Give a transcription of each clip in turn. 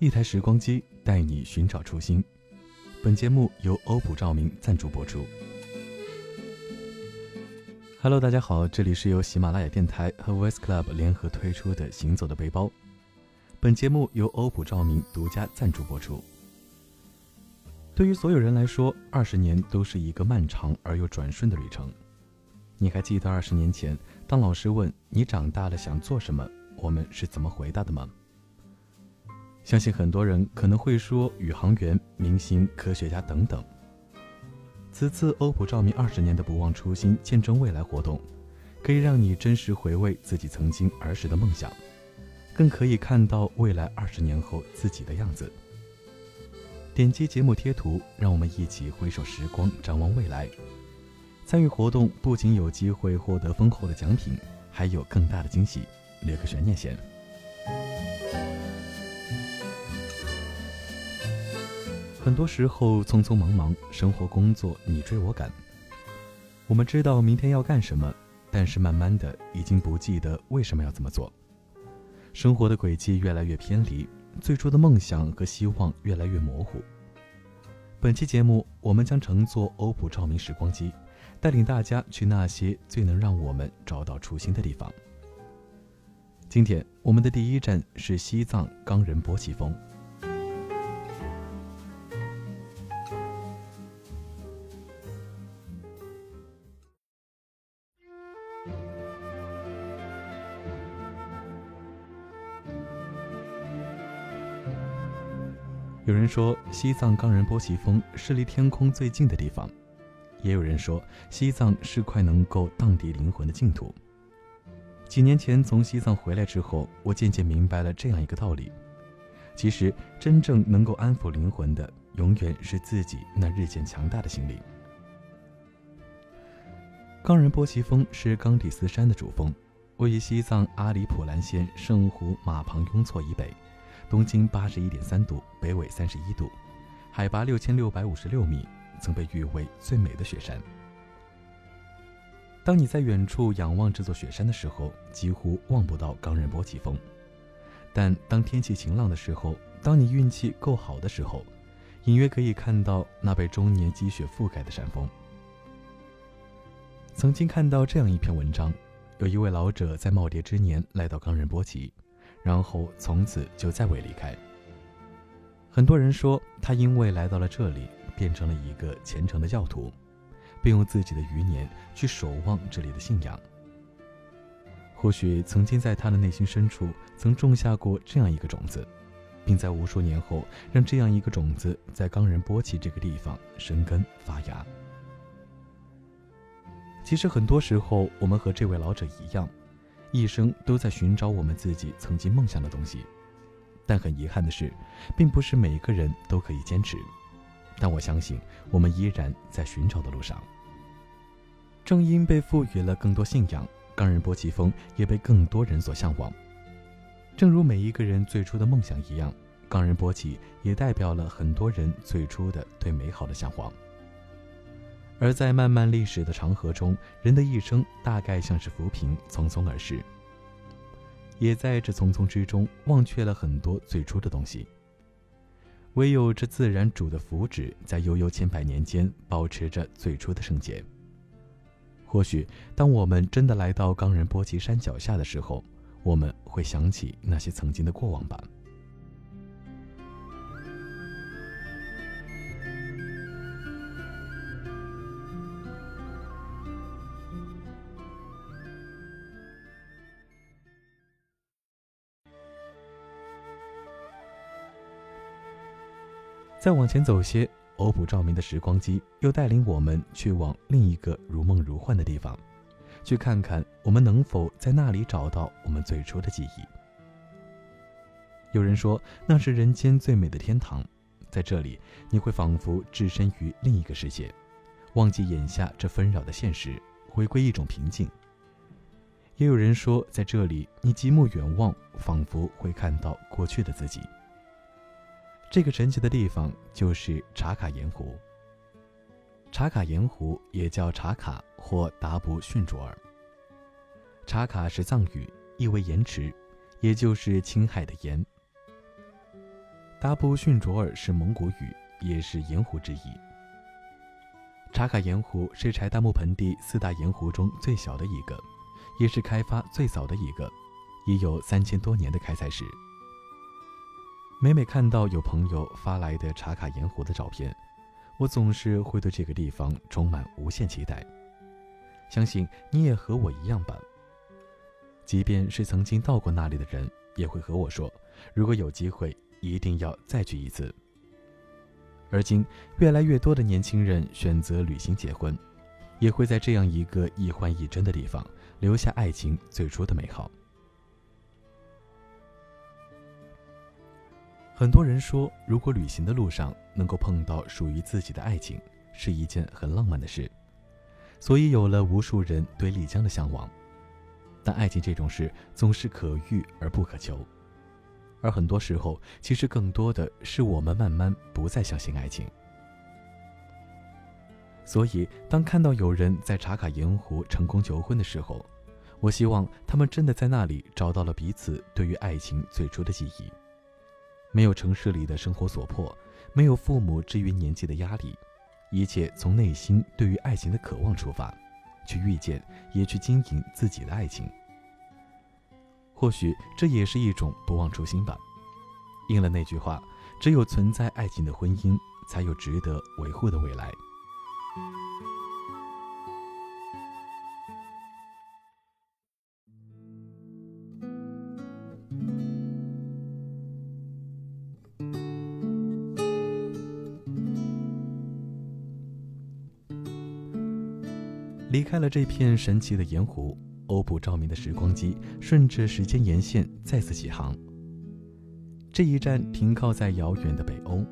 一台时光机带你寻找初心。本节目由欧普照明赞助播出。Hello，大家好，这里是由喜马拉雅电台和 Voice Club 联合推出的《行走的背包》。本节目由欧普照明独家赞助播出。对于所有人来说，二十年都是一个漫长而又转瞬的旅程。你还记得二十年前，当老师问你长大了想做什么，我们是怎么回答的吗？相信很多人可能会说宇航员、明星、科学家等等。此次欧普照明二十年的不忘初心、见证未来活动，可以让你真实回味自己曾经儿时的梦想，更可以看到未来二十年后自己的样子。点击节目贴图，让我们一起回首时光，展望未来。参与活动不仅有机会获得丰厚的奖品，还有更大的惊喜，留个悬念先。很多时候匆匆忙忙，生活工作你追我赶。我们知道明天要干什么，但是慢慢的已经不记得为什么要这么做。生活的轨迹越来越偏离，最初的梦想和希望越来越模糊。本期节目，我们将乘坐欧普照明时光机，带领大家去那些最能让我们找到初心的地方。今天我们的第一站是西藏冈仁波齐峰。有人说，西藏冈仁波齐峰是离天空最近的地方；也有人说，西藏是块能够荡涤灵魂的净土。几年前从西藏回来之后，我渐渐明白了这样一个道理：其实，真正能够安抚灵魂的，永远是自己那日渐强大的心灵。冈仁波齐峰是冈底斯山的主峰，位于西藏阿里普兰县圣湖玛旁雍措以北。东经八十一点三度，北纬三十一度，海拔六千六百五十六米，曾被誉为最美的雪山。当你在远处仰望这座雪山的时候，几乎望不到冈仁波齐峰；但当天气晴朗的时候，当你运气够好的时候，隐约可以看到那被终年积雪覆盖的山峰。曾经看到这样一篇文章，有一位老者在耄耋之年来到冈仁波齐。然后从此就再未离开。很多人说他因为来到了这里，变成了一个虔诚的教徒，并用自己的余年去守望这里的信仰。或许曾经在他的内心深处曾种下过这样一个种子，并在无数年后让这样一个种子在冈仁波齐这个地方生根发芽。其实很多时候，我们和这位老者一样。一生都在寻找我们自己曾经梦想的东西，但很遗憾的是，并不是每个人都可以坚持。但我相信，我们依然在寻找的路上。正因被赋予了更多信仰，冈仁波齐峰也被更多人所向往。正如每一个人最初的梦想一样，冈仁波齐也代表了很多人最初的对美好的向往。而在漫漫历史的长河中，人的一生大概像是浮萍，匆匆而逝。也在这匆匆之中，忘却了很多最初的东西。唯有这自然主的福祉，在悠悠千百年间，保持着最初的圣洁。或许，当我们真的来到冈仁波齐山脚下的时候，我们会想起那些曾经的过往吧。再往前走些，欧普照明的时光机又带领我们去往另一个如梦如幻的地方，去看看我们能否在那里找到我们最初的记忆。有人说那是人间最美的天堂，在这里你会仿佛置身于另一个世界，忘记眼下这纷扰的现实，回归一种平静。也有人说在这里你极目远望，仿佛会看到过去的自己。这个神奇的地方就是茶卡盐湖。茶卡盐湖也叫茶卡或达布逊卓尔。茶卡是藏语，意为盐池，也就是青海的盐。达布逊卓尔是蒙古语，也是盐湖之一。茶卡盐湖是柴达木盆地四大盐湖中最小的一个，也是开发最早的一个，已有三千多年的开采史。每每看到有朋友发来的茶卡盐湖的照片，我总是会对这个地方充满无限期待。相信你也和我一样吧。即便是曾经到过那里的人，也会和我说，如果有机会，一定要再去一次。而今，越来越多的年轻人选择旅行结婚，也会在这样一个一幻一真的地方留下爱情最初的美好。很多人说，如果旅行的路上能够碰到属于自己的爱情，是一件很浪漫的事，所以有了无数人对丽江的向往。但爱情这种事总是可遇而不可求。而很多时候，其实更多的是我们慢慢不再相信爱情。所以，当看到有人在茶卡盐湖成功求婚的时候，我希望他们真的在那里找到了彼此对于爱情最初的记忆。没有城市里的生活所迫，没有父母至于年纪的压力，一切从内心对于爱情的渴望出发，去遇见，也去经营自己的爱情。或许这也是一种不忘初心吧。应了那句话：只有存在爱情的婚姻，才有值得维护的未来。离开了这片神奇的盐湖。欧普照明的时光机顺着时间沿线再次起航。这一站停靠在遥远的北欧。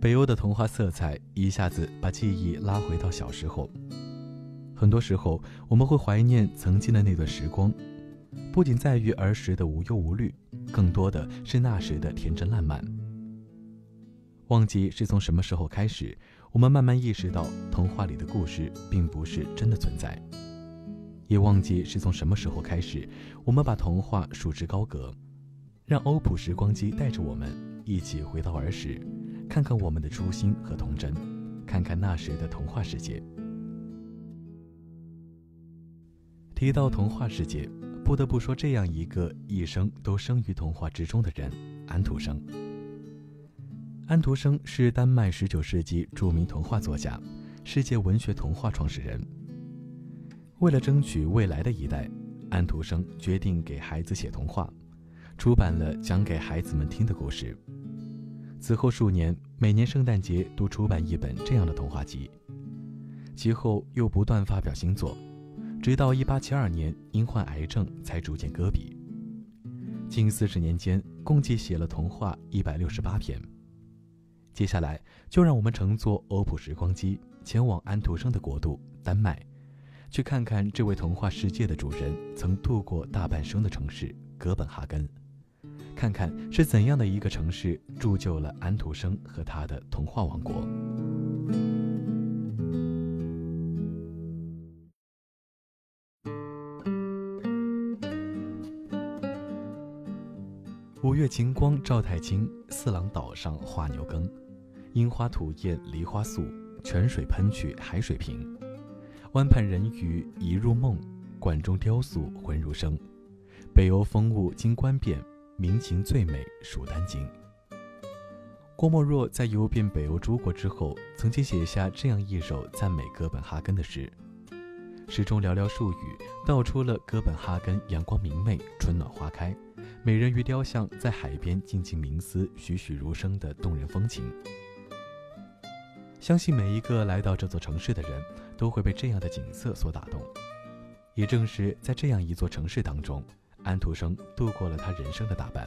北欧的童话色彩一下子把记忆拉回到小时候。很多时候，我们会怀念曾经的那段时光，不仅在于儿时的无忧无虑，更多的是那时的天真烂漫。忘记是从什么时候开始，我们慢慢意识到童话里的故事并不是真的存在。也忘记是从什么时候开始，我们把童话束之高阁，让欧普时光机带着我们一起回到儿时，看看我们的初心和童真，看看那时的童话世界。提到童话世界，不得不说这样一个一生都生于童话之中的人——安徒生。安徒生是丹麦19世纪著名童话作家，世界文学童话创始人。为了争取未来的一代，安徒生决定给孩子写童话，出版了讲给孩子们听的故事。此后数年，每年圣诞节都出版一本这样的童话集。其后又不断发表新作，直到1872年因患癌症才逐渐搁笔。近四十年间，共计写了童话168篇。接下来，就让我们乘坐欧普时光机，前往安徒生的国度——丹麦。去看看这位童话世界的主人曾度过大半生的城市哥本哈根，看看是怎样的一个城市铸就了安徒生和他的童话王国。晴光照太清，四郎岛上画牛耕，樱花吐艳梨花素，泉水喷去海水平。湾畔人鱼一入梦，馆中雕塑魂如生。北欧风物经观遍，民情最美蜀丹经。郭沫若在游遍北欧诸国之后，曾经写下这样一首赞美哥本哈根的诗，诗中寥寥数语道出了哥本哈根阳光明媚、春暖花开、美人鱼雕像在海边静静冥思、栩栩如生的动人风情。相信每一个来到这座城市的人。都会被这样的景色所打动。也正是在这样一座城市当中，安徒生度过了他人生的大半。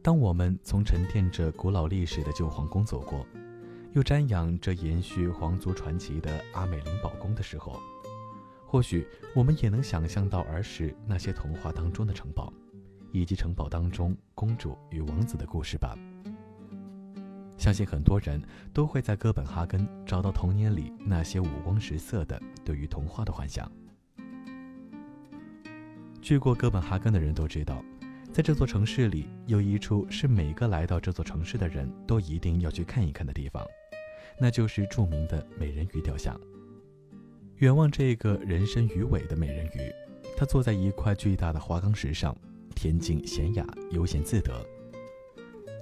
当我们从沉淀着古老历史的旧皇宫走过，又瞻仰着延续皇族传奇的阿美林堡宫的时候，或许我们也能想象到儿时那些童话当中的城堡，以及城堡当中公主与王子的故事吧。相信很多人都会在哥本哈根找到童年里那些五光十色的对于童话的幻想。去过哥本哈根的人都知道，在这座城市里，有一处是每个来到这座城市的人都一定要去看一看的地方，那就是著名的美人鱼雕像。远望这个人身鱼尾的美人鱼，她坐在一块巨大的花岗石上，恬静娴雅，悠闲自得。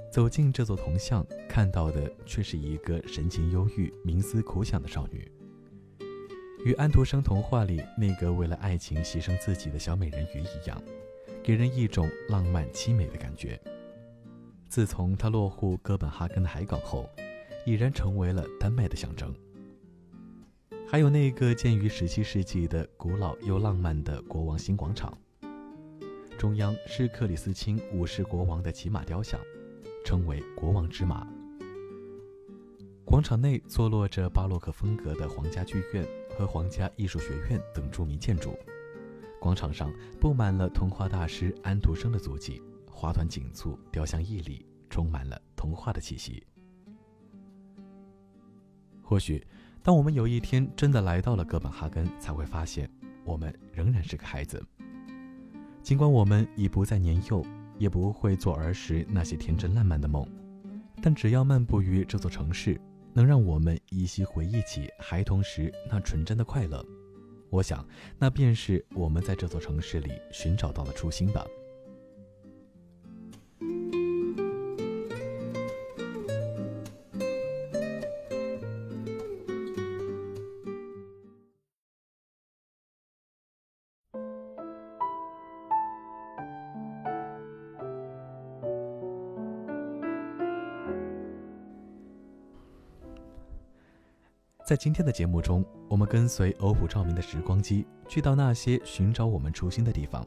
走进这座铜像，看到的却是一个神情忧郁、冥思苦想的少女，与安徒生童话里那个为了爱情牺牲自己的小美人鱼一样，给人一种浪漫凄美的感觉。自从她落户哥本哈根的海港后，已然成为了丹麦的象征。还有那个建于17世纪的古老又浪漫的国王新广场，中央是克里斯钦五世国王的骑马雕像。称为国王之马。广场内坐落着巴洛克风格的皇家剧院和皇家艺术学院等著名建筑。广场上布满了童话大师安徒生的足迹，花团锦簇，雕像屹立，充满了童话的气息。或许，当我们有一天真的来到了哥本哈根，才会发现，我们仍然是个孩子。尽管我们已不再年幼。也不会做儿时那些天真烂漫的梦，但只要漫步于这座城市，能让我们依稀回忆起孩童时那纯真的快乐，我想，那便是我们在这座城市里寻找到的初心吧。在今天的节目中，我们跟随欧普照明的时光机，去到那些寻找我们初心的地方。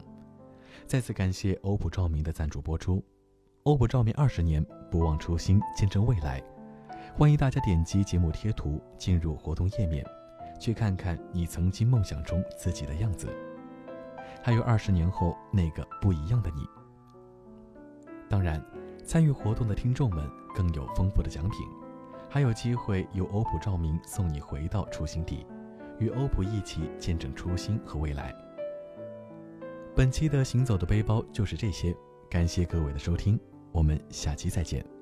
再次感谢欧普照明的赞助播出。欧普照明二十年，不忘初心，见证未来。欢迎大家点击节目贴图进入活动页面，去看看你曾经梦想中自己的样子，还有二十年后那个不一样的你。当然，参与活动的听众们更有丰富的奖品。还有机会由欧普照明送你回到初心地，与欧普一起见证初心和未来。本期的行走的背包就是这些，感谢各位的收听，我们下期再见。